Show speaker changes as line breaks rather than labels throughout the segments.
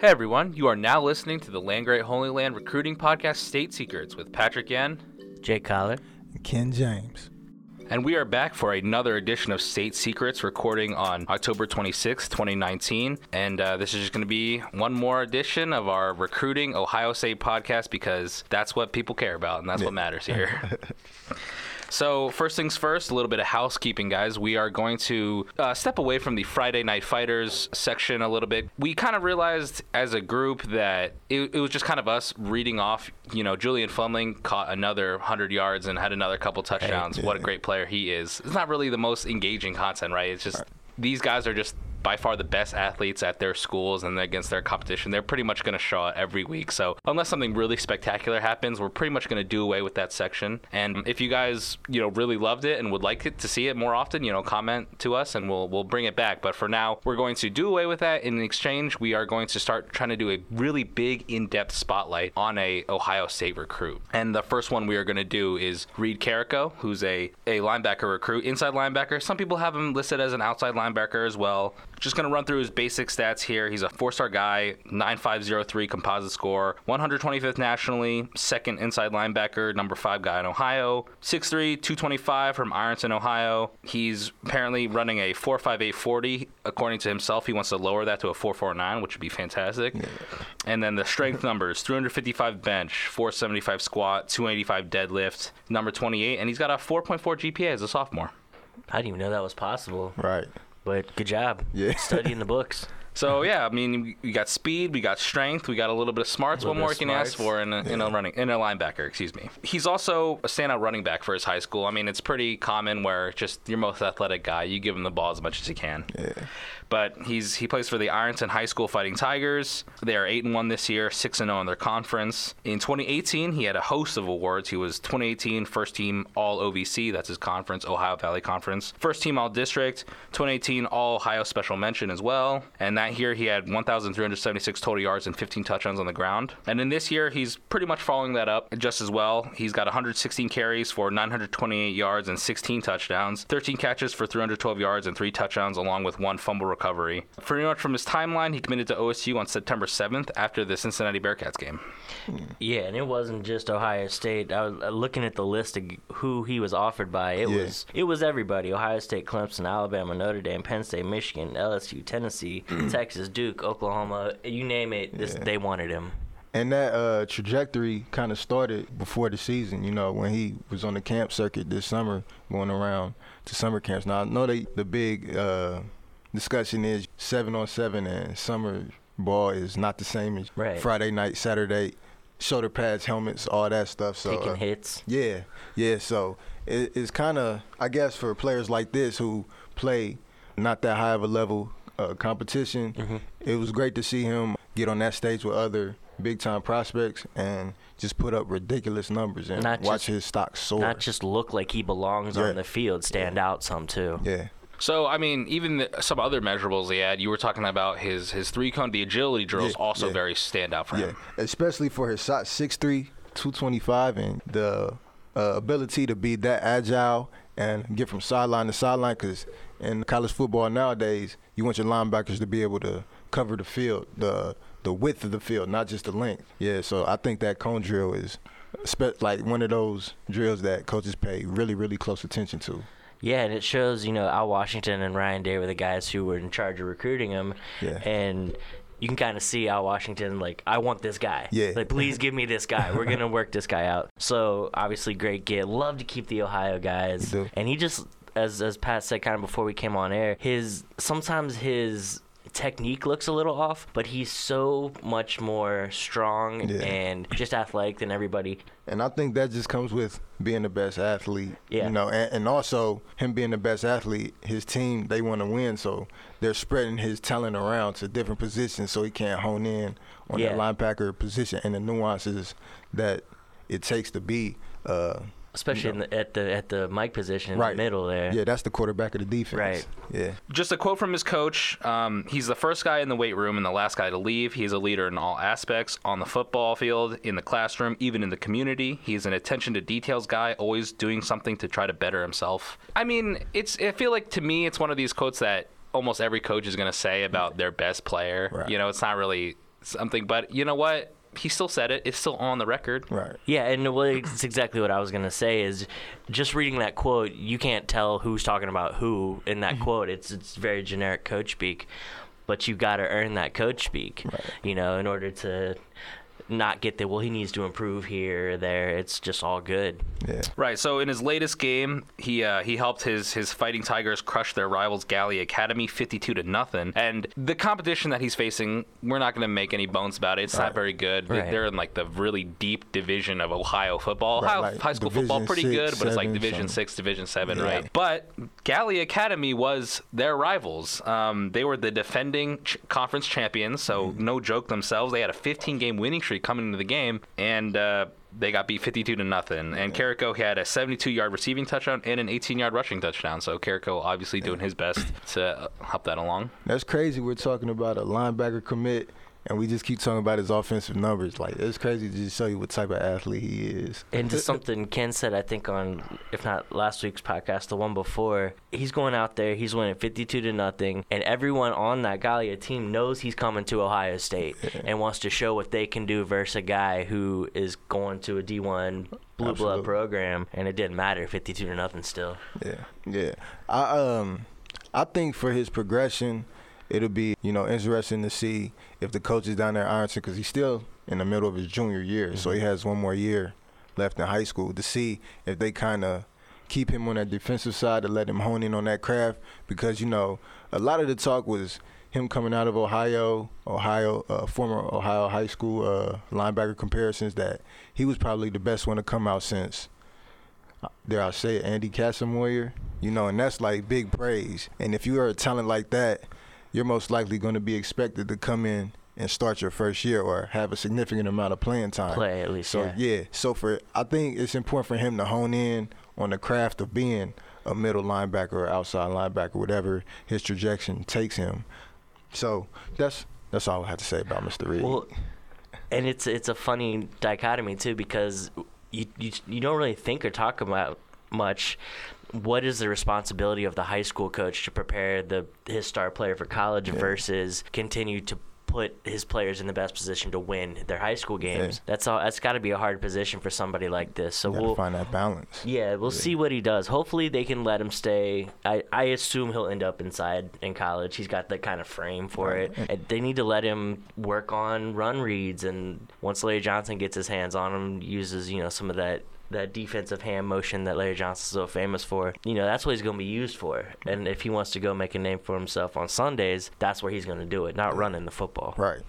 Hey everyone, you are now listening to the Land Grant Holy Land Recruiting Podcast State Secrets with Patrick Yen.
Jake Collar.
And Ken James.
And we are back for another edition of State Secrets, recording on October 26, 2019. And uh, this is just going to be one more edition of our recruiting Ohio State podcast because that's what people care about and that's what matters here. So, first things first, a little bit of housekeeping, guys. We are going to uh, step away from the Friday Night Fighters section a little bit. We kind of realized as a group that it, it was just kind of us reading off, you know, Julian Fleming caught another 100 yards and had another couple touchdowns. What a great player he is. It's not really the most engaging content, right? It's just these guys are just by far the best athletes at their schools and against their competition. They're pretty much going to show out every week. So unless something really spectacular happens, we're pretty much going to do away with that section. And if you guys, you know, really loved it and would like it to see it more often, you know, comment to us and we'll we'll bring it back. But for now, we're going to do away with that. In exchange, we are going to start trying to do a really big, in-depth spotlight on a Ohio State recruit. And the first one we are going to do is Reed Carrico, who's a a linebacker recruit, inside linebacker. Some people have him listed as an outside linebacker as well. Just going to run through his basic stats here. He's a four star guy, 9503 composite score, 125th nationally, second inside linebacker, number five guy in Ohio, 6'3, 225 from Ironton, Ohio. He's apparently running a 45840. According to himself, he wants to lower that to a 449, which would be fantastic. And then the strength numbers 355 bench, 475 squat, 285 deadlift, number 28, and he's got a 4.4 GPA as a sophomore.
I didn't even know that was possible.
Right.
But good job.
Yeah.
Studying the books.
So yeah, I mean, we got speed, we got strength, we got a little bit of smarts.
A
What more
bit
can you ask for in a, in a running in a linebacker? Excuse me. He's also a standout running back for his high school. I mean, it's pretty common where just your most athletic guy, you give him the ball as much as you can.
Yeah.
But he's he plays for the Ironton High School Fighting Tigers. They are eight and one this year, six and zero in their conference. In 2018, he had a host of awards. He was 2018 first team All OVC, that's his conference, Ohio Valley Conference. First team All District, 2018 All Ohio Special Mention as well. And that year he had 1,376 total yards and 15 touchdowns on the ground. And in this year, he's pretty much following that up just as well. He's got 116 carries for 928 yards and 16 touchdowns, 13 catches for 312 yards and three touchdowns, along with one fumble recovery. Pretty much from his timeline, he committed to OSU on September 7th after the Cincinnati Bearcats game.
Yeah, and it wasn't just Ohio State. I was uh, looking at the list of who he was offered by. It
Yeah.
was it was everybody: Ohio State, Clemson, Alabama, Notre Dame, Penn State, Michigan, LSU, Tennessee, Texas, Duke, Oklahoma. You name it, this,
Yeah.
they wanted him.
And that uh, trajectory kind of started before the season, you know, when he was on the camp circuit this summer, going around to summer camps. Now, I know they, the big uh, discussion is seven on seven and summer ball is not the same as
Right.
Friday night, Saturday, shoulder pads, helmets, all that stuff. So
Taking
uh,
hits.
Yeah, yeah. So it, it's kind of, I guess, for players like this who play not that high of a level uh, competition,
Mm-hmm.
it was great to see him get on that stage with other big time prospects and just put up ridiculous numbers and
Not
watch
just-
his stock soar.
Not just look like he belongs
Yeah.
on the field, stand out some too.
yeah,
So, I mean, even the, some other measurables he had, you were talking about his, his three cone, the agility drills
Yeah,
also
yeah.
very standout for
yeah.
him.
Especially for his shot 6'3", 225, and the uh, ability to be that agile and get from sideline to sideline. Because in college football nowadays, you want your linebackers to be able to cover the field, the the width of the field, not just the length. Yeah, so I think that cone drill is spe- like one of those drills that coaches pay really, really close attention to.
Yeah, and it shows, you know, Al Washington and Ryan Day were the guys who were in charge of recruiting him.
Yeah.
And you can kind of see Al Washington, like, I want this guy.
Yeah.
Like, please give me this guy. We're going to work this guy out. So, obviously, great get. Love to keep the Ohio guys. And he just, as, as Pat said kind of before we came on air, his sometimes his technique looks a little off, but he's so much more strong
Yeah.
and just athletic than everybody.
And I think that just comes with being the best athlete.
Yeah.
You know, and, and also him being the best athlete, his team, they want to win. So they're spreading his talent around to different positions so he can't hone in on
Yeah.
that linebacker position and the nuances that it takes to be. Uh,
Especially in the, at the at the mic position in
right.
the middle there.
Yeah, that's the quarterback of the defense.
Right.
Yeah.
Just a quote from his coach. Um, he's the first guy in the weight room and the last guy to leave. He is a leader in all aspects on the football field, in the classroom, even in the community. He's an attention to details guy, always doing something to try to better himself. I mean, it's. I feel like to me, it's one of these quotes that almost every coach is going to say about their best player.
Right.
You know, it's not really something. But you know what? He still said it. It's still on the record.
Right.
Yeah, and well, it's exactly what I was gonna say. Is just reading that quote, you can't tell who's talking about who in that mm-hmm. quote. It's it's very generic coach speak, but you got to earn that coach speak. You know, in order to not get the well, he needs to improve here or there. It's just all good.
Yeah.
Right. So in his latest game, he uh, he helped his his Fighting Tigers crush their rivals Gallia Academy 52 to nothing. And the competition that he's facing, we're not going to make any bones about it. It's not very good. They-
Right.
They're in like the really deep division of Ohio football.
Right,
Ohio
like
high school football pretty
six,
good, but it's like Division
something.
6, Division 7,
Yeah.
right? But Gallia Academy was their rivals. Um, they were the defending ch- conference champions, so
Mm-hmm.
no joke themselves. They had a 15 game winning streak coming into the game, and uh, they got beat 52 to nothing. And Carrico had a 72 yard receiving touchdown and an 18 yard rushing touchdown. So Carrico obviously doing his best to help that along.
That's crazy. We're talking about a linebacker commit, and we just keep talking about his offensive numbers. Like it's crazy to just show you what type of athlete he is.
And just something Ken said, I think on if not last week's podcast, the one before, he's going out there, he's winning 52 to nothing, and everyone on that Gallia team knows he's coming to Ohio State and wants to show what they can do versus a guy who is going to a D1 blue blood program, and it didn't matter, 52 to nothing still.
Yeah, yeah. I um, I think for his progression, it'll be you know interesting to see if the coach is down there Ironton, because he's still in the middle of his junior year, so he has one more year left in high school to see if they kind of keep him on that defensive side to let him hone in on that craft, because you know a lot of the talk was him coming out of Ohio, Ohio, uh, former Ohio high school uh, linebacker comparisons that he was probably the best one to come out since dare I say it, Andy Katzenmoyer, you know, and that's like big praise. And if you are a talent like that, you're most likely going to be expected to come in and start your first year or have a significant amount of playing time.
Play at least,
So
yeah.
yeah, so for I think it's important for him to hone in on the craft of being a middle linebacker or outside linebacker, whatever his trajectory takes him. So that's that's all I have to say about Mr. Reed.
Well, and it's it's a funny dichotomy too because you you, you don't really think or talk about much what is the responsibility of the high school coach to prepare the his star player for college versus continue to put his players in the best position to win their high school games.
Yeah.
That's all. That's got to be a hard position for somebody like this. So we'll
find that balance.
yeah, we'll see what he does. Hopefully, they can let him stay. I, I assume he'll end up inside in college. He's got that kind of frame for it. And they need to let him work on run reads, and once Larry Johnson gets his hands on him, uses you know some of that that defensive hand motion that Larry Johnson's so famous for. You know that's what he's going to be used for. And if he wants to go make a name for himself on Sundays, that's where he's going to do it, not running the football.
Right.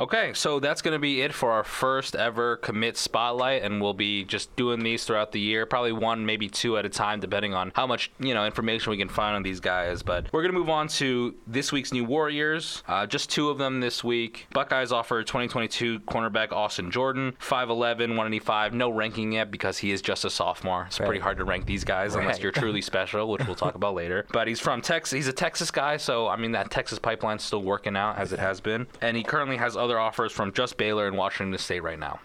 Okay, so that's going to be it for our first ever commit spotlight, and we'll be just doing these throughout the year, probably one, maybe two at a time, depending on how much you know information we can find on these guys. But we're going to move on to this week's new Warriors. Uh, just two of them this week. Buckeyes offer 2022 cornerback Austin Jordan, 5'11", 185. No ranking yet because he is just a sophomore. It's pretty hard to rank these guys unless you're truly special, which we'll talk about later. But he's from Texas. He's a Texas guy, so I mean that Texas pipeline's still working out as it has been. And he currently has other offers from just Baylor and Washington State right now.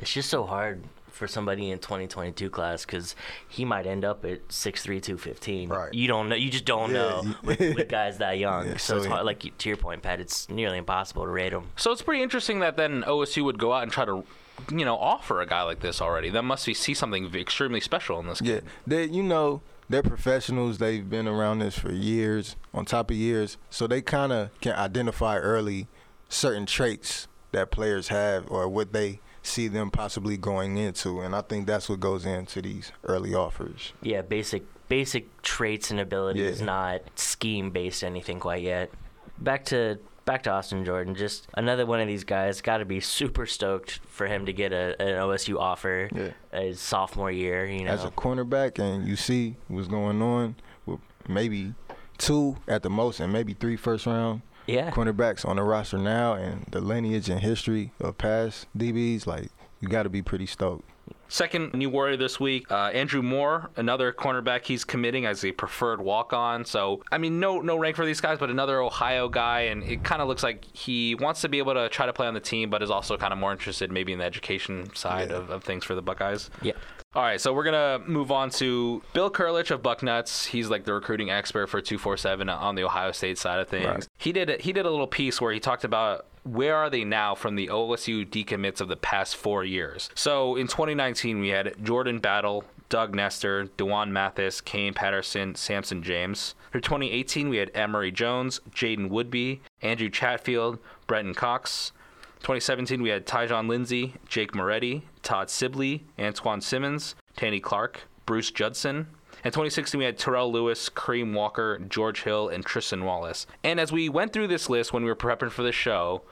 It's just so hard for somebody in 2022 class because he might end up at 6'3", 215.
Right.
You don't know. You just don't
Yeah,
know
you-
with, with guys that young.
Yeah,
so
so
it's
he-
hard, like to your point, Pat. It's nearly impossible to rate him.
So it's pretty interesting that then OSU would go out and try to, you know, offer a guy like this already. That must be see something extremely special in this Kid.
Yeah, they you know they're professionals. They've been around this for years, on top of years, so they kind of can identify early certain traits that players have or what they see them possibly going into, and I think that's what goes into these early offers.
Yeah, basic basic traits and abilities,
Yeah.
not scheme based anything quite yet. Back to back to Austin Jordan. Just another one of these guys. Got to be super stoked for him to get a, an OSU offer
Yeah.
his sophomore year. You know,
As a cornerback, and you see what's going on with maybe two at the most, and maybe three first round
yeah.
cornerbacks on the roster now, and the lineage and history of past DBs, like you got to be pretty stoked.
Second new warrior this week, uh, Andrew Moore, another cornerback. He's committing as a preferred walk-on. So I mean, no no rank for these guys, but another Ohio guy, and it kind of looks like he wants to be able to try to play on the team, but is also kind of more interested maybe in the education side
Yeah.
of, of things for the Buckeyes.
Yeah.
All right, so we're gonna move on to Bill Kurelic of Bucknuts. He's like the recruiting expert for 247 on the Ohio State side of things.
Right.
He did a, he did a little piece where he talked about where are they now from the OSU decommits of the past four years. So in 2019 we had Jordan Battle, Doug Nester, Dwan Mathis, Kane Patterson, Samson James. For 2018 we had Emery Jones, Jaden Woodby, Andrew Chatfield, Brenton Cox. 2017, we had Tyjon Lindsey, Jake Moretti, Todd Sibley, Antoine Simmons, Danny Clark, Bruce Judson. In 2016, we had Terrell Lewis, Kareem Walker, George Hill, and Tristan Wallace. And as we went through this list when we were prepping for the show,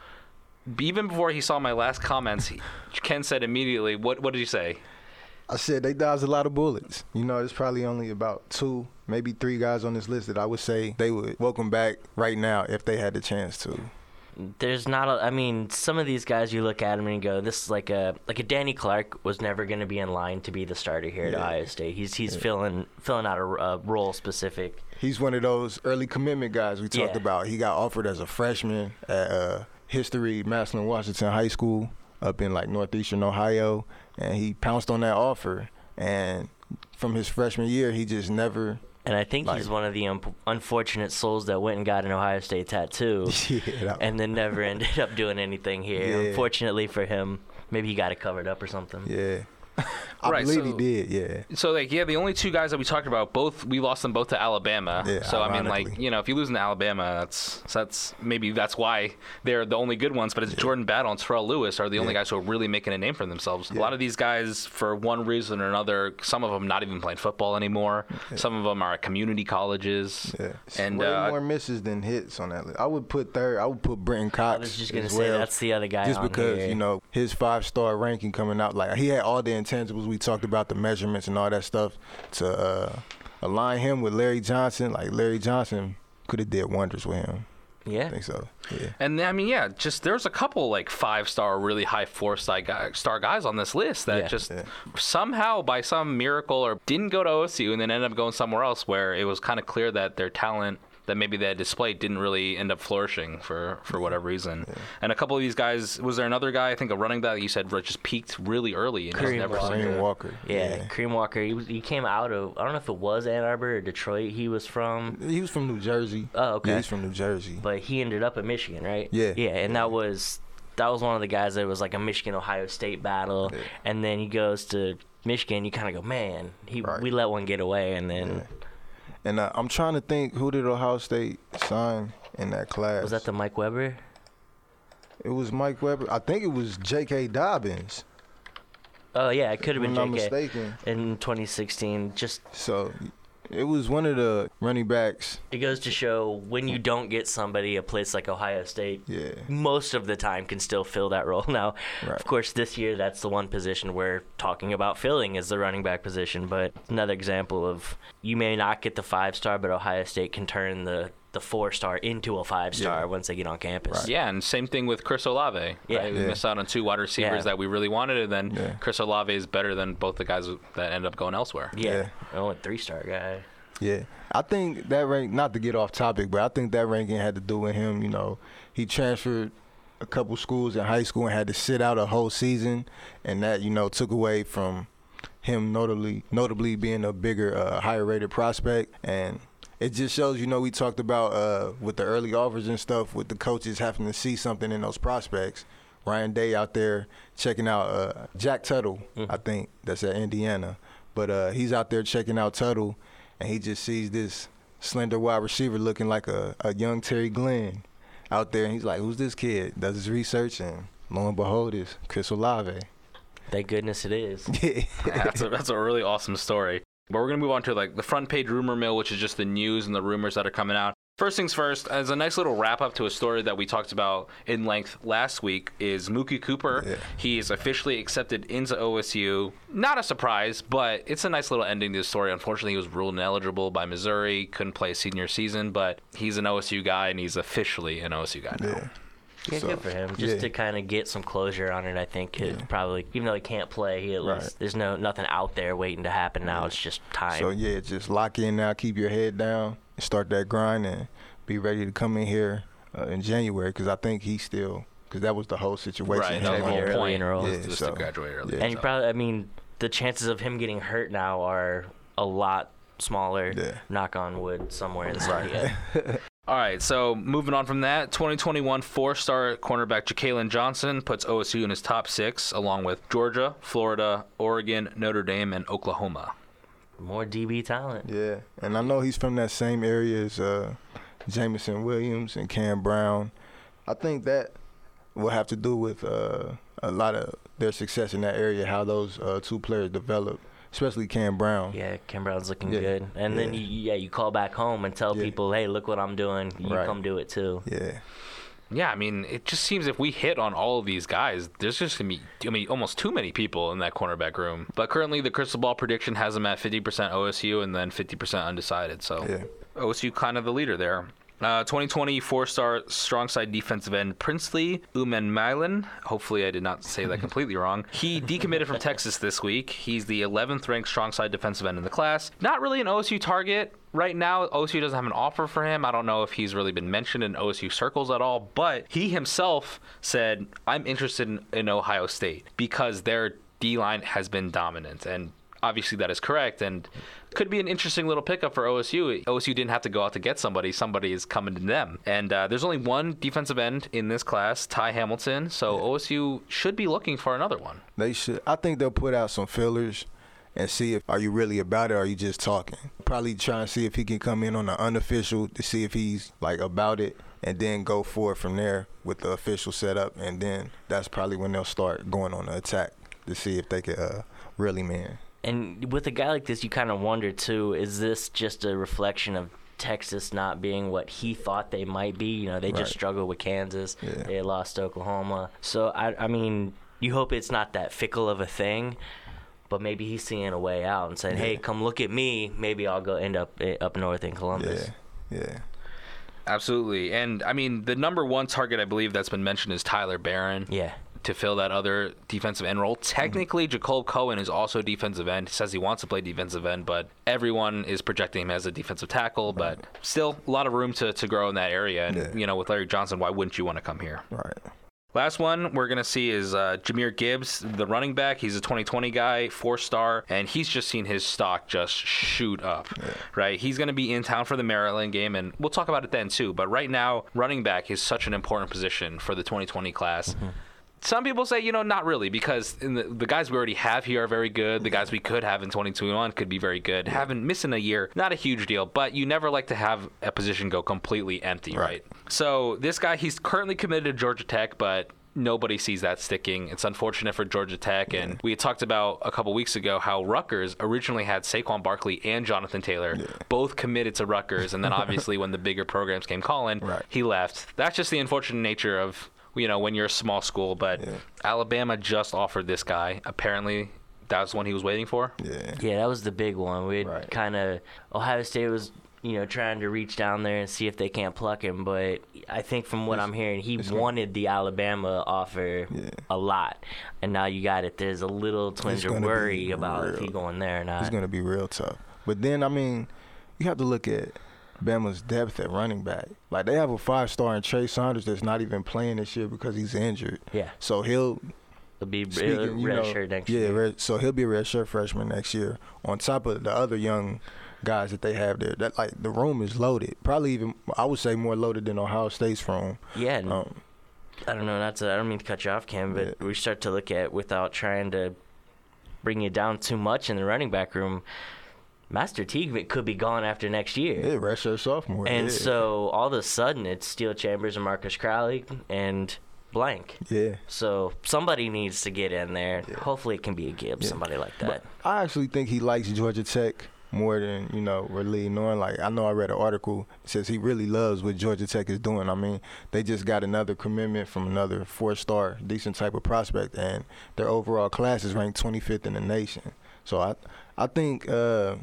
even before he saw my last comments, Ken said immediately, "What? What did you say?"
I said they dodged a lot of bullets. You know, there's probably only about two, maybe three guys on this list that I would say they would welcome back right now if they had the chance to.
There's not a. I mean, some of these guys you look at them and you go, "This is like a like a Danny Clark was never going to be in line to be the starter here at Ohio State. He's he's filling filling out a, a role specific.
He's one of those early commitment guys we talked
Yeah.
about. He got offered as a freshman at uh, History Massillon Washington High School up in like northeastern Ohio, and he pounced on that offer. And from his freshman year, he just never.
And I think he's one of the un- unfortunate souls that went and got an Ohio State tattoo.
Yeah,
and then never ended up doing anything here.
Yeah.
Unfortunately for him, maybe he got it covered up or something.
yeah. I
Right,
believe
so-
he did. Yeah.
So like yeah, the only two guys that we talked about, both we lost them both to Alabama.
Yeah,
so I mean like you know if you lose in Alabama, that's so that's maybe that's why they're the only good ones. But it's Jordan Battle and Terrell Lewis are the only
Yeah.
guys who are really making a name for themselves. A lot of these guys, for one reason or another, some of them not even playing football anymore. Some of them are at community colleges.
Yeah.
And
way
uh,
more misses than hits on that list. I would put third. I would put Brenton Cox.
I was just gonna
as
say
well,
that's the other guy.
just
on
because
here.
you know his five star ranking coming out. Like he had all the intangibles. We talked about the measurements and all that stuff to uh, align him with Larry Johnson. Like Larry Johnson could have did wonders with him.
Yeah.
I think so. Yeah.
And I mean, yeah, just there's a couple like five star, really high four star star guys on this list that
Yeah.
just
Yeah.
somehow, by some miracle, or didn't go to OSU and then ended up going somewhere else where it was kind of clear that their talent that maybe that display didn't really end up flourishing for for whatever reason. And a couple of these guys, was there another guy? I think a running back you said just peaked really early and just
Kareem
never
Walker.
Kareem
to-
Walker.
Yeah, Kareem Walker. He, was, he came out of I don't know if it was Ann Arbor or Detroit. He was from,
He was from New Jersey.
Oh, okay.
Yeah, he's from New Jersey.
but he ended up at Michigan, right?
Yeah.
Yeah, and that was that was one of the guys that was like a Michigan Ohio State battle,
Yeah.
and then he goes to Michigan. You kind of go, man, he
Right.
we let one get away, and then
Yeah. And uh, I'm trying to think who did Ohio State sign in that class.
was that the Mike Weber?
It was Mike Weber. I think it was J.K. Dobbins.
Oh yeah, it could have been
I'm
JK
mistaken.
in 2016. Just
So it was one of the running backs.
it goes to show when you don't get somebody, a place like Ohio State
Yeah.
most of the time can still fill that role. Now,
Right.
of course, this year that's the one position we're talking about filling is the running back position. But another example of you may not get the five star, but Ohio State can turn the the four star into a five star
Yeah.
once they get on campus.
Yeah, and same thing with Chris Olave.
Yeah.
right? we
Yeah.
missed out on two wide receivers
Yeah.
that we really wanted, and then
Yeah.
Chris Olave is better than both the guys that end up going elsewhere.
Yeah.
Yeah.
Oh, a three star guy.
Yeah, I think that rank. Not to get off topic, but I think that ranking had to do with him. You know, he transferred a couple schools in high school and had to sit out a whole season, and that you know took away from him notably, notably being a bigger, uh, higher rated prospect, and it just shows. You know, we talked about uh, with the early offers and stuff, with the coaches having to see something in those prospects. Ryan Day out there checking out uh, Jack Tuttle, I think that's at Indiana, but uh, he's out there checking out Tuttle, and he just sees this slender wide receiver looking like a, a young Terry Glenn out there, and he's like, "Who's this kid?" Does his research, and lo and behold, it's Chris Olave.
Thank goodness it is.
Yeah,
that's a that's a really awesome story. But we're gonna move on to like the front page rumor mill, which is just the news and the rumors that are coming out. First things first, as a nice little wrap up to a story that we talked about in length last week, is Mookie Cooper.
Yeah.
He is officially accepted into OSU. Not a surprise, but it's a nice little ending to the story. Unfortunately, he was ruled ineligible by Missouri, couldn't play senior season, but he's an OSU guy and he's officially an OSU guy now.
yeah.
Yeah,
So,
good for him. Just
yeah.
to kind of get some closure on it, I think he'd
Yeah.
probably, even though he can't play, he at
Right.
least there's no nothing out there waiting to happen now.
Yeah.
It's just time.
So yeah, just lock in now, keep your head down, and start that grind, and be ready to come in here uh, in January. Because I think he still, because that was the whole situation.
Right, that the whole point.
in a row.
was
Yeah,
just
so-
to graduate early.
yeah.
and you
so.
probably, I mean, the chances of him getting hurt now are a lot smaller.
Yeah.
Knock on wood, somewhere in the right.
All right, so moving on from that, 2021 four-star cornerback Jalen Johnson puts OSU in his top six, along with Georgia, Florida, Oregon, Notre Dame, and Oklahoma.
More DB talent.
Yeah, and I know he's from that same area as uh, Jameson Williams and Cam Brown. I think that will have to do with uh, a lot of their success in that area, how those uh, two players develop, especially Cam Brown.
Yeah, Cam Brown's looking
Yeah.
good. And then
Yeah.
you, yeah, you call back home and tell
Yeah.
people, hey, look what I'm doing. You
Right.
come do it too.
Yeah,
Yeah, I mean, it just seems if we hit on all of these guys, there's just gonna be, I mean, almost too many people in that cornerback room. But currently, the crystal ball prediction has them at 50% OSU and then 50% undecided. So
Yeah.
OSU kind of the leader there. Uh, 2020 four-star strong side defensive end Princely Umanmielen. Hopefully, I did not say that completely wrong. He decommitted from Texas this week. He's the 11th ranked strong side defensive end in the class. Not really an OSU target right now. OSU doesn't have an offer for him. I don't know if he's really been mentioned in OSU circles at all. But he himself said, "I'm interested in, in Ohio State because their D line has been dominant and." Obviously, that is correct, and could be an interesting little pickup for OSU. OSU didn't have to go out to get somebody; somebody is coming to them. And uh, there's only one defensive end in this class, Ty Hamilton. So OSU should be looking for another one.
they should. I think they'll put out some fillers and see if are you really about it or are you just talking. Probably try and see if he can come in on the unofficial to see if he's like about it, and then go forward from there with the official setup, and then that's probably when they'll start going on the attack to see if they can uh, really man.
And with a guy like this, you kind of wonder too: is this just a reflection of Texas not being what he thought they might be? You know, they just struggled with Kansas.
Yeah.
They lost Oklahoma. So I, I mean, you hope it's not that fickle of a thing. But maybe he's seeing a way out and saying, "Hey, come look at me. Maybe I'll go end up eh, up north in Columbus."
Yeah, yeah.
Absolutely, and I mean the number one target I believe that's been mentioned is Tyler Baron.
Yeah.
To fill that other defensive end role. Technically, Jacolbe Cowan is also defensive end. He says he wants to play defensive end, but everyone is projecting him as a defensive tackle. But still, a lot of room to, to grow in that area. And,
Yeah.
you know, with Larry Johnson, why wouldn't you want to come here?
Right.
Last one we're going to see is uh, Jahmyr Gibbs, the running back. He's a 2020 guy, four star, and he's just seen his stock just shoot up, right? He's going to be in town for the Maryland game, and we'll talk about it then too. But right now, running back is such an important position for the 2020 class. Some people say, you know, not really, because in the, the guys we already have here are very good. The guys we could have in 2021 could be very good. Having missing a year, not a huge deal, but you never like to have a position go completely empty, right?
Right.
So this guy, he's currently committed to Georgia Tech, but nobody sees that sticking. It's unfortunate for Georgia Tech, and we had talked about a couple weeks ago how Rutgers originally had Saquon Barkley and Jonathan Taylor, both committed to Rutgers, and then obviously when the bigger programs came calling,
Right.
he left. That's just the unfortunate nature of you know when you're a small school. But
Yeah.
Alabama just offered this guy. Apparently, that was one he was waiting for.
Yeah.
Yeah, that was the big one. We
Right.
kind of Ohio State was, you know, trying to reach down there and see if they can't pluck him. But I think from what I'm hearing, he
it's gonna-
wanted the Alabama offer
Yeah.
a lot, and now you got it. There's a little twinge of worry about if he going there or not.
It's going to be real tough. But then, I mean, you have to look at Bama's depth at running back. Like, they have a five star in Trey Sanders that's not even playing this year because he's injured.
yeah,
So he'll
it'll be
speaking,
red,
you know,
shirt next
yeah,
year.
so he'll be a red shirt freshman next year. On top of the other young guys that they have there, that like the room is loaded. Probably even I would say more loaded than Ohio State's room.
Yeah,
Um,
I don't know. Not to. I don't mean to cut you off, Cam, but
Yeah.
we start to look at without trying to bring you down too much in the running back room. Master Teague could be gone after next year.
yeah, red shirt sophomore.
And
yeah.
so all of a sudden it's Steele Chambers and Marcus Crowley and blank.
yeah.
So somebody needs to get in there.
Yeah.
Hopefully it can be a Gibbs,
Yeah.
somebody like that.
But I actually think he likes Georgia Tech more than you know we're leading on. Like I know I read an article that says he really loves what Georgia Tech is doing. I mean, they just got another commitment from another four-star, decent type of prospect, and their overall class is ranked 25th in the nation. So I, I think, uh,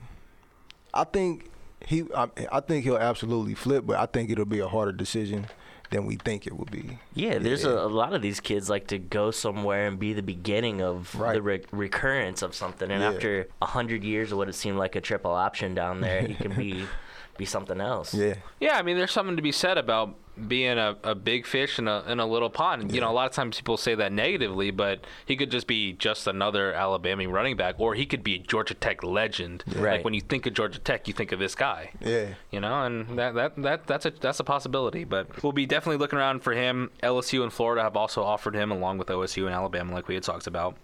I think he, I, I think he'll absolutely flip, but I think it'll be a harder decision. than we think it would be.
Yeah, there's A, a lot of these kids like to go somewhere and be the beginning of
Right.
the re- recurrence of something, and
Yeah.
after a hundred years of what it seemed like a triple option down there, he can be be something else.
Yeah,
Yeah, I mean, there's something to be said about being a, a big fish in a in a little pond. You know, a lot of times people say that negatively, but he could just be just another Alabama running back, or he could be a Georgia Tech legend.
Right.
Like when you think of Georgia Tech, you think of this guy.
yeah.
You know, and that, that, that that's a that's a possibility. But we'll be definitely looking around for him. LSU and Florida have also offered him, along with OSU and Alabama, like we had talked about.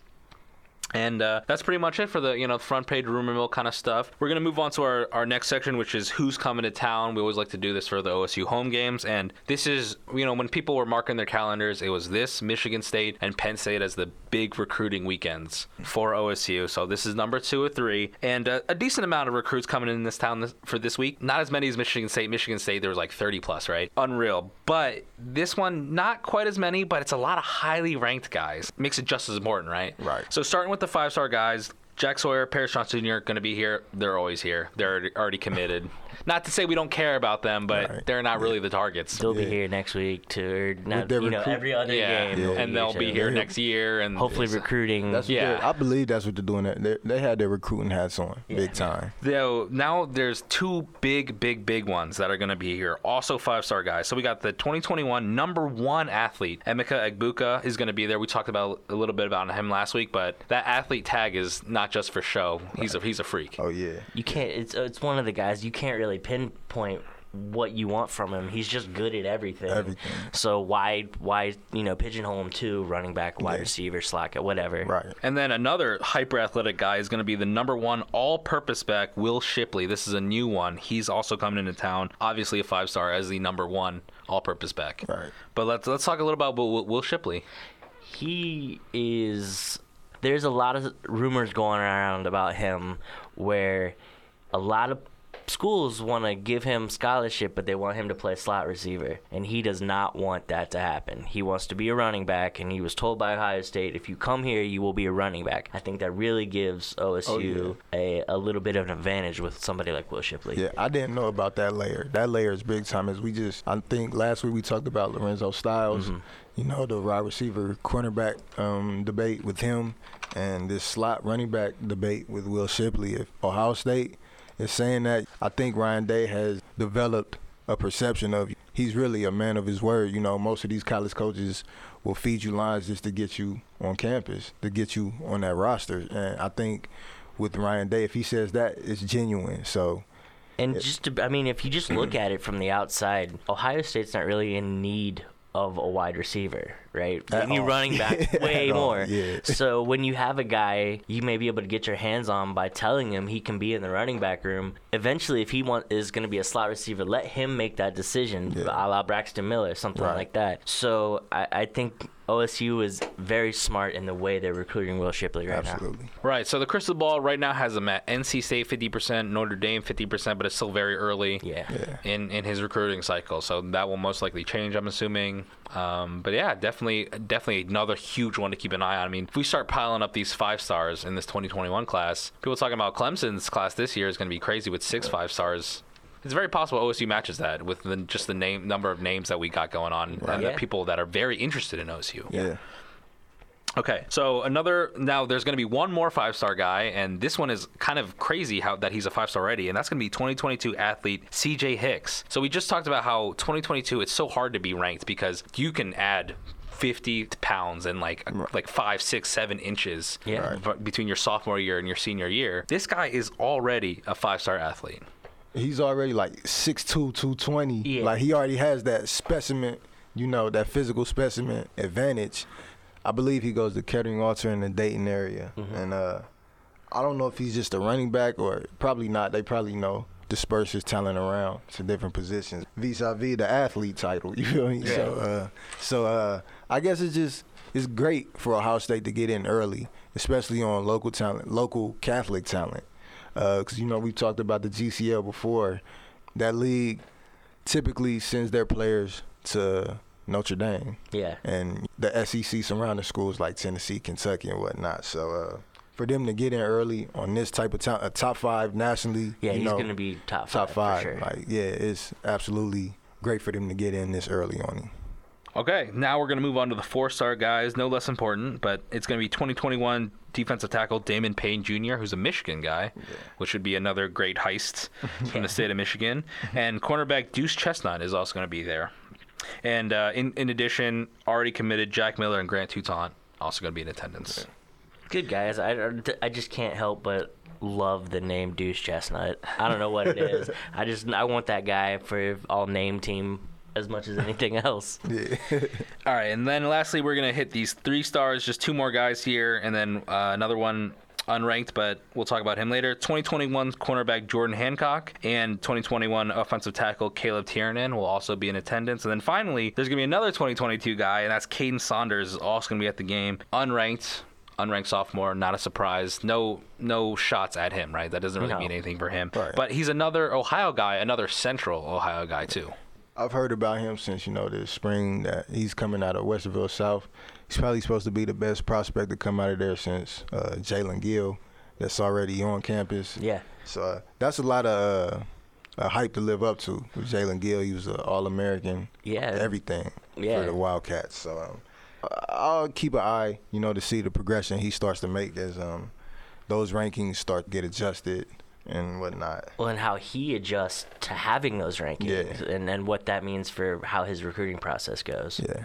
And uh, that's pretty much it for the you know front page rumor mill kind of stuff. We're gonna move on to our, our next section, which is who's coming to town. We always like to do this for the OSU home games, and this is you know when people were marking their calendars, it was this Michigan State and Penn State as the big recruiting weekends for OSU. So this is number two or three, and uh, a decent amount of recruits coming in this town this, for this week. Not as many as Michigan State. Michigan State there was like 30 plus, right? Unreal. But this one not quite as many, but it's a lot of highly ranked guys. Makes it just as important, right?
Right.
So starting with the five star guys, Jack Sawyer, Paris Johnson Jr. going to be here. They're always here. They're already- already committed. Not to say we don't care about them, but
Right.
they're not really the targets.
They'll be here next week to or not,
their
you know every other
yeah,
game.
and they'll be here next year, and
Hopefully recruiting.
That's what
Yeah.
I believe that's what they're doing. They, they had their recruiting hats on, big time.
Though now there's two big, big, big ones that are going to be here. Also five star guys. So we got the 2021 number one athlete, Emeka Egbuka, is going to be there. We talked about a little bit about him last week, but that athlete tag is not just for show. He's a he's a freak.
Oh yeah,
you can't. It's it's one of the guys you can't really pinpoint what you want from him. He's just good at everything.
Everything.
So why why you know pigeonhole him to running back, wide
Yeah.
receiver, slot, whatever.
right.
And then another hyper athletic guy is going to be the number one all purpose back, Will Shipley. This is a new one. He's also coming into town. Obviously, a five star as the number one all purpose back.
Right.
But let's let's talk a little about Will, Will Shipley.
he is there's a lot of rumors going around about him where a lot of schools want to give him scholarship but they want him to play slot receiver and he does not want that to happen he wants to be a running back and he was told by ohio state if you come here you will be a running back i think that really gives osu a, a little bit of an advantage with somebody like will shipley
Yeah, I didn't know about that layer. That layer is big time. As we just, I think last week we talked about Lorenzo Styles. You know, the wide receiver cornerback um, debate with him, and this slot running back debate with Will Shipley. If Ohio State is saying that, I think Ryan Day has developed a perception of he's really a man of his word. You know, most of these college coaches will feed you lines just to get you on campus, to get you on that roster. And I think with Ryan Day, if he says that, it's genuine. So.
And just to, I mean, if you just look at it from the outside, Ohio State's not really in need of a wide receiver, right?
At
need
all.
running back way more.
yeah.
So when you have a guy you may be able to get your hands on by telling him he can be in the running back room, eventually if he want is going to be a slot receiver, let him make that decision,
Yeah.
a la Braxton Miller, something
Right.
like that. So I, I think OSU is very smart in the way they're recruiting Will Shipley right now.
Absolutely.
Right. So the crystal ball right now has him at NC State 50%, Notre Dame 50%, but it's still very early
Yeah.
Yeah.
in, in his recruiting cycle. So that will most likely change, I'm assuming. Um, but yeah, definitely, definitely another huge one to keep an eye on. I mean, if we start piling up these five stars in this 2021 class, people talking about Clemson's class this year is going to be crazy with six five stars. It's very possible OSU matches that with the, just the name number of names that we got going on and
Yeah.
the people that are very interested in OSU.
Yeah.
Okay, so another now there's going to be one more five star guy, and this one is kind of crazy how that he's a five star already, and that's going to be 2022 athlete CJ Hicks. So we just talked about how 2022 it's so hard to be ranked because you can add 50 pounds and like like five, six, seven inches
Yeah. Right.
between your sophomore year and your senior year. This guy is already a five star athlete.
He's already like 6'2", 220.
Yeah.
Like he already has that specimen, you know, that physical specimen advantage. I believe he goes to Kettering Alter in the Dayton area.
Mm-hmm.
And uh, I don't know if he's just a running back or probably not. They probably, know, disperse his talent around to different positions vis-a-vis the athlete title. You feel me? So, uh, so uh, I guess it's just it's great for Ohio State to get in early, especially on local talent, local Catholic talent. Because you know we've talked about the GCL before. That league typically sends their players to Notre Dame
Yeah.
and the SEC surrounding schools like Tennessee, Kentucky, and whatnot. So uh, for them to get in early on this type of a top five nationally,
Yeah, he's
know,
to be top five.
top five.
For sure.
Like, yeah, it's absolutely great for them to get in this early on him.
Okay, now we're going to move on to the four-star guys. No less important, but it's going to be 2021 defensive tackle Damon Payne Jr., who's a Michigan guy, yeah. which would be another great heist from the state of Michigan. And cornerback Deuce Chestnut is also going to be there. And uh, in in addition, already committed Jack Miller and Grant Toutant also going to be in attendance.
Good guys. I, I just can't help but love the name Deuce Chestnut. I don't know what it is. I just I want that guy for all name team as much as anything else.
Yeah.
all right, and then lastly, we're gonna hit these three stars. Just two more guys here, and then uh, another one unranked, but we'll talk about him later. 2021 cornerback Jordan Hancock and 2021 offensive tackle Caleb Tiernan will also be in attendance. And then finally, there's going to be another 2022 guy, and that's Caden Saunders, is also going to be at the game. Unranked, unranked sophomore, not a surprise. No no shots at him, right? That doesn't really no. mean anything for him. Right. But he's another Ohio guy, another central Ohio guy too.
I've heard about him since you know this spring that he's coming out of Westerville South. He's probably supposed to be the best prospect to come out of there since uh, Jaelen Gill, that's already on campus.
Yeah.
So uh, that's a lot of uh, hype to live up to. With Jaelen Gill, he was an All American.
Yeah.
Everything
yeah.
for the Wildcats. So. Um, I'll keep an eye, you know, to see the progression he starts to make as um, those rankings start to get adjusted and whatnot.
Well, and how he adjusts to having those rankings,
yeah.
and and what that means for how his recruiting process goes.
Yeah.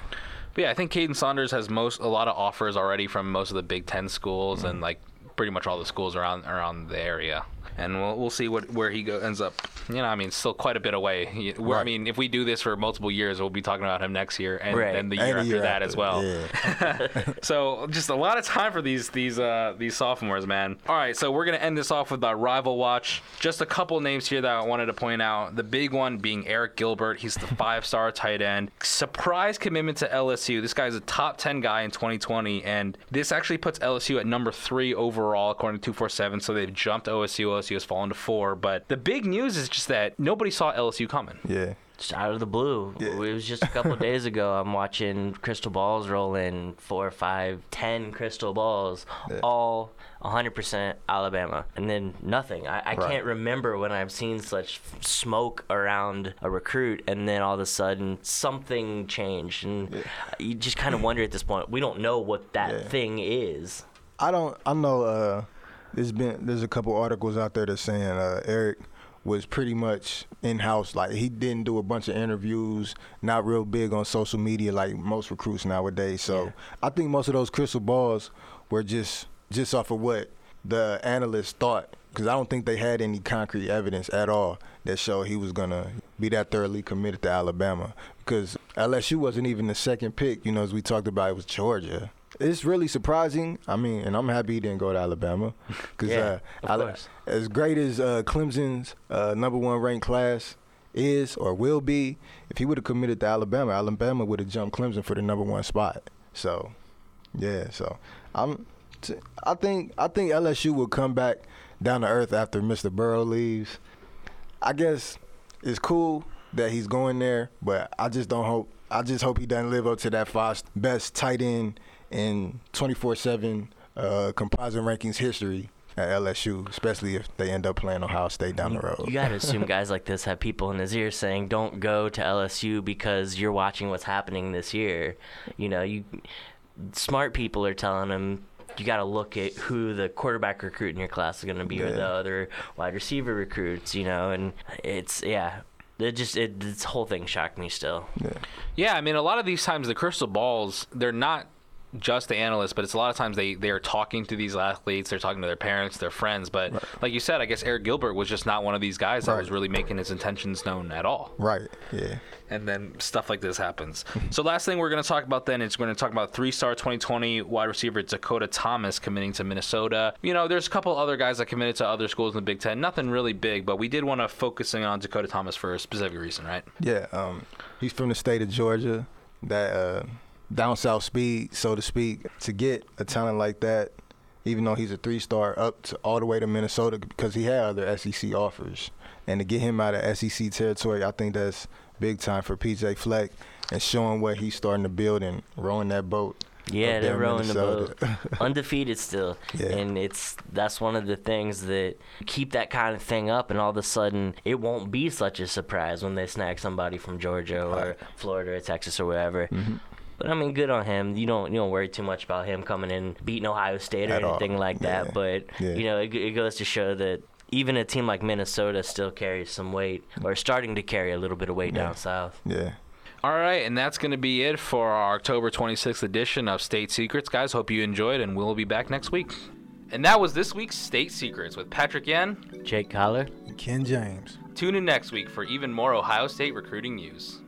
But yeah, I think Caden Saunders has most a lot of offers already from most of the Big Ten schools mm-hmm. and like pretty much all the schools around around the area and we'll, we'll see what where he go, ends up. You know, I mean, still quite a bit away. Right. I mean, if we do this for multiple years, we'll be talking about him next year and
right.
then the year, after, year that
after.
as well.
Yeah.
so just a lot of time for these these uh, these sophomores, man. All right, so we're gonna end this off with our rival watch. Just a couple names here that I wanted to point out. The big one being Arik Gilbert. He's the five-star tight end. Surprise commitment to LSU. This guy's a top 10 guy in 2020, and this actually puts LSU at number three overall according to 247. So they've jumped OSU. OSU has fallen to four. But the big news is just that nobody saw LSU coming.
Yeah.
Just out of the blue. Yeah. It was just a couple days ago. I'm watching crystal balls roll in four, five, ten crystal balls, yeah. all 100% Alabama, and then nothing. I, I right. can't remember when I've seen such smoke around a recruit, and then all of a sudden something changed, and yeah. you just kind of wonder at this point. We don't know what that yeah. thing is.
I don't. I know. Uh, there's been there's a couple articles out there that's saying uh, Arik was pretty much in house. Like he didn't do a bunch of interviews, not real big on social media like most recruits nowadays. So yeah. I think most of those crystal balls were just just off of what the analysts thought. Because I don't think they had any concrete evidence at all that showed he was gonna be that thoroughly committed to Alabama. Because LSU wasn't even the second pick. You know, as we talked about, it was Georgia it's really surprising. I mean, and I'm happy he didn't go to Alabama
because yeah, uh,
as great as uh, Clemson's uh, number one ranked class is or will be, if he would have committed to Alabama, Alabama would have jumped Clemson for the number one spot. So, yeah. So I'm. T- I think I think LSU will come back down to earth after Mr. Burrow leaves. I guess it's cool that he's going there, but I just don't hope. I just hope he doesn't live up to that five best tight end in 24/7 uh, composite rankings history at LSU, especially if they end up playing Ohio State down the road.
You got to assume guys like this have people in his ear saying, "Don't go to LSU because you're watching what's happening this year." You know, you smart people are telling him you got to look at who the quarterback recruit in your class is going to be, yeah. or the other wide receiver recruits. You know, and it's yeah. It just it this whole thing shocked me still.
Yeah.
yeah, I mean, a lot of these times the crystal balls they're not just the analysts, but it's a lot of times they they are talking to these athletes, they're talking to their parents, their friends. But right. like you said, I guess Arik Gilbert was just not one of these guys that right. was really making his intentions known at all.
Right. Yeah.
And then stuff like this happens. so last thing we're going to talk about then is we're going to talk about three-star 2020 wide receiver Dakota Thomas committing to Minnesota. You know, there's a couple other guys that committed to other schools in the Big Ten. Nothing really big, but we did want to focusing on Dakota Thomas for a specific reason, right?
Yeah. Um, he's from the state of Georgia. That. Uh, down south speed, so to speak, to get a talent like that, even though he's a three star, up to all the way to Minnesota because he had other SEC offers, and to get him out of SEC territory, I think that's big time for PJ Fleck and showing what he's starting to build and rowing that boat
Yeah, they're rowing the boat. Undefeated still.
Yeah.
And it's that's one of the things that keep that kind of thing up and all of a sudden it won't be such a surprise when they snag somebody from Georgia or
Right.
Florida or Texas or wherever.
Mm-hmm.
But I mean, good on him. You don't you don't worry too much about him coming in beating Ohio State or
At all.
anything like that.
Yeah.
But
Yeah.
you know, it, it goes to show that even a team like Minnesota still carries some weight, or starting to carry a little bit of weight
Yeah.
down south.
yeah.
All right, and that's going to be it for our October 26th edition of State Secrets, guys. Hope you enjoyed, and we'll be back next week. And that was this week's State Secrets with Patrick Yen.
Jake Collar.
And Ken James.
Tune in next week for even more Ohio State recruiting news.